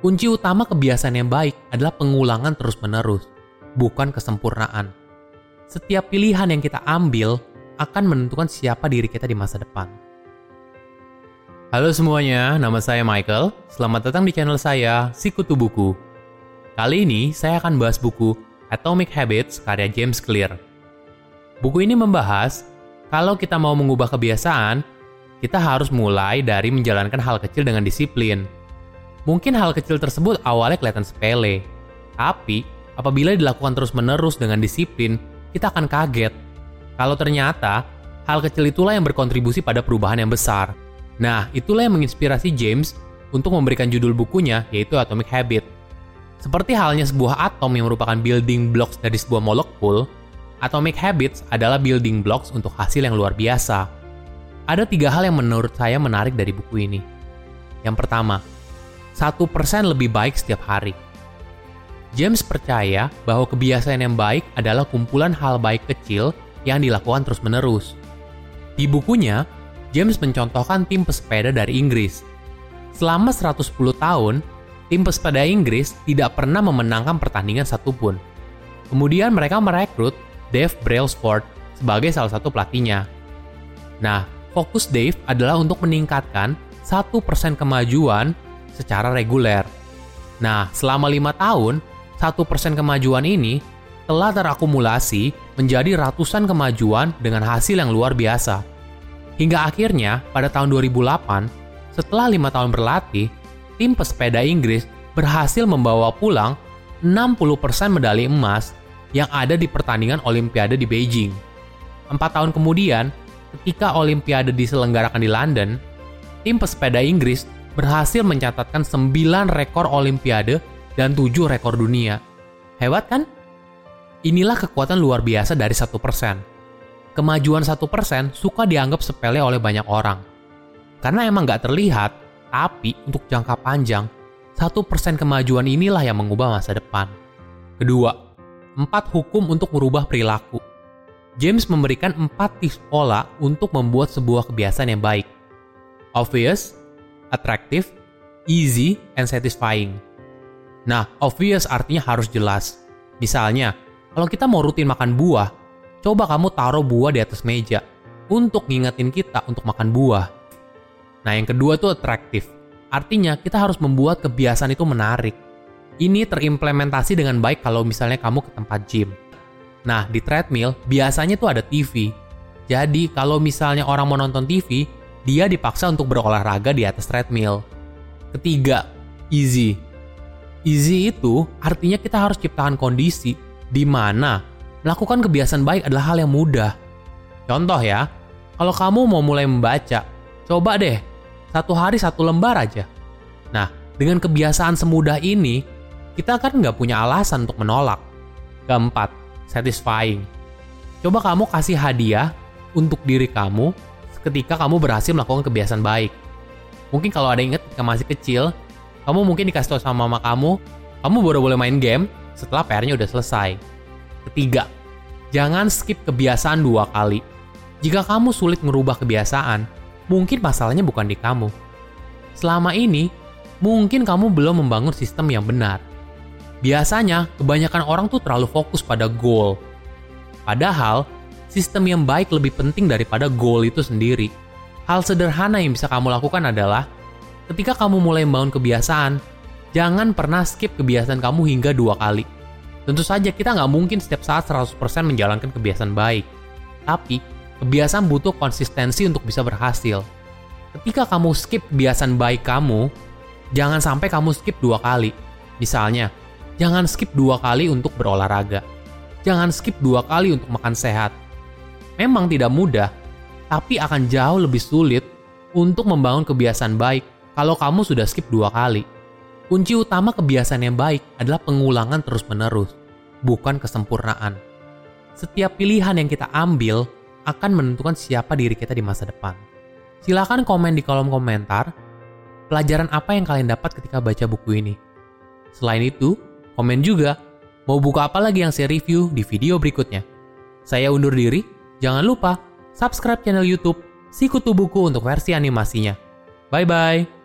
Kunci utama kebiasaan yang baik adalah pengulangan terus-menerus, bukan kesempurnaan. Setiap pilihan yang kita ambil akan menentukan siapa diri kita di masa depan. Halo semuanya, nama saya Michael. Selamat datang di channel saya, Sikutu Buku. Kali ini saya akan bahas buku Atomic Habits karya James Clear. Buku ini membahas kalau kita mau mengubah kebiasaan, kita harus mulai dari menjalankan hal kecil dengan disiplin. Mungkin hal kecil tersebut awalnya kelihatan sepele, tapi apabila dilakukan terus-menerus dengan disiplin, kita akan kaget. Kalau ternyata hal kecil itulah yang berkontribusi pada perubahan yang besar. Nah, itulah yang menginspirasi James untuk memberikan judul bukunya, yaitu Atomic Habit. Seperti halnya sebuah atom yang merupakan building blocks dari sebuah molekul, Atomic Habits adalah building blocks untuk hasil yang luar biasa. Ada tiga hal yang menurut saya menarik dari buku ini. Yang pertama, satu persen lebih baik setiap hari. James percaya bahwa kebiasaan yang baik adalah kumpulan hal baik kecil yang dilakukan terus-menerus. Di bukunya, James mencontohkan tim pesepeda dari Inggris. Selama 110 tahun, tim pesepeda Inggris tidak pernah memenangkan pertandingan satupun. Kemudian mereka merekrut Dave Brailsford sebagai salah satu pelatihnya. Nah, fokus Dave adalah untuk meningkatkan 1% kemajuan secara reguler. Nah, selama lima tahun, 1% kemajuan ini telah terakumulasi menjadi ratusan kemajuan dengan hasil yang luar biasa. Hingga akhirnya, pada tahun 2008, setelah lima tahun berlatih, tim pesepeda Inggris berhasil membawa pulang 60% medali emas yang ada di pertandingan Olimpiade di Beijing. Empat tahun kemudian, ketika Olimpiade diselenggarakan di London, tim pesepeda Inggris berhasil mencatatkan 9 rekor Olimpiade dan 7 rekor dunia. Hebat kan? Inilah kekuatan luar biasa dari satu persen. Kemajuan satu persen suka dianggap sepele oleh banyak orang. Karena emang nggak terlihat, tapi untuk jangka panjang, satu persen kemajuan inilah yang mengubah masa depan. Kedua, empat hukum untuk merubah perilaku. James memberikan empat tips pola untuk membuat sebuah kebiasaan yang baik. Obvious, attractive, easy, and satisfying. Nah, obvious artinya harus jelas. Misalnya, kalau kita mau rutin makan buah, coba kamu taruh buah di atas meja untuk ngingetin kita untuk makan buah. Nah, yang kedua tuh attractive. Artinya kita harus membuat kebiasaan itu menarik. Ini terimplementasi dengan baik kalau misalnya kamu ke tempat gym Nah, di treadmill biasanya tuh ada TV. Jadi, kalau misalnya orang mau nonton TV, dia dipaksa untuk berolahraga di atas treadmill. Ketiga, easy. Easy itu artinya kita harus ciptakan kondisi di mana melakukan kebiasaan baik adalah hal yang mudah. Contoh ya, kalau kamu mau mulai membaca, coba deh satu hari satu lembar aja. Nah, dengan kebiasaan semudah ini, kita kan nggak punya alasan untuk menolak. Keempat, satisfying. Coba kamu kasih hadiah untuk diri kamu ketika kamu berhasil melakukan kebiasaan baik. Mungkin kalau ada yang inget ketika masih kecil, kamu mungkin dikasih tahu sama mama kamu, kamu baru boleh main game setelah PR-nya udah selesai. Ketiga, jangan skip kebiasaan dua kali. Jika kamu sulit merubah kebiasaan, mungkin masalahnya bukan di kamu. Selama ini, mungkin kamu belum membangun sistem yang benar. Biasanya, kebanyakan orang tuh terlalu fokus pada goal. Padahal, sistem yang baik lebih penting daripada goal itu sendiri. Hal sederhana yang bisa kamu lakukan adalah, ketika kamu mulai membangun kebiasaan, jangan pernah skip kebiasaan kamu hingga dua kali. Tentu saja kita nggak mungkin setiap saat 100% menjalankan kebiasaan baik. Tapi, kebiasaan butuh konsistensi untuk bisa berhasil. Ketika kamu skip kebiasaan baik kamu, jangan sampai kamu skip dua kali. Misalnya, Jangan skip dua kali untuk berolahraga. Jangan skip dua kali untuk makan sehat. Memang tidak mudah, tapi akan jauh lebih sulit untuk membangun kebiasaan baik kalau kamu sudah skip dua kali. Kunci utama kebiasaan yang baik adalah pengulangan terus-menerus, bukan kesempurnaan. Setiap pilihan yang kita ambil akan menentukan siapa diri kita di masa depan. Silahkan komen di kolom komentar pelajaran apa yang kalian dapat ketika baca buku ini. Selain itu, Komen juga, mau buka apa lagi yang saya review di video berikutnya. Saya undur diri, jangan lupa subscribe channel YouTube Sikutu Buku untuk versi animasinya. Bye-bye.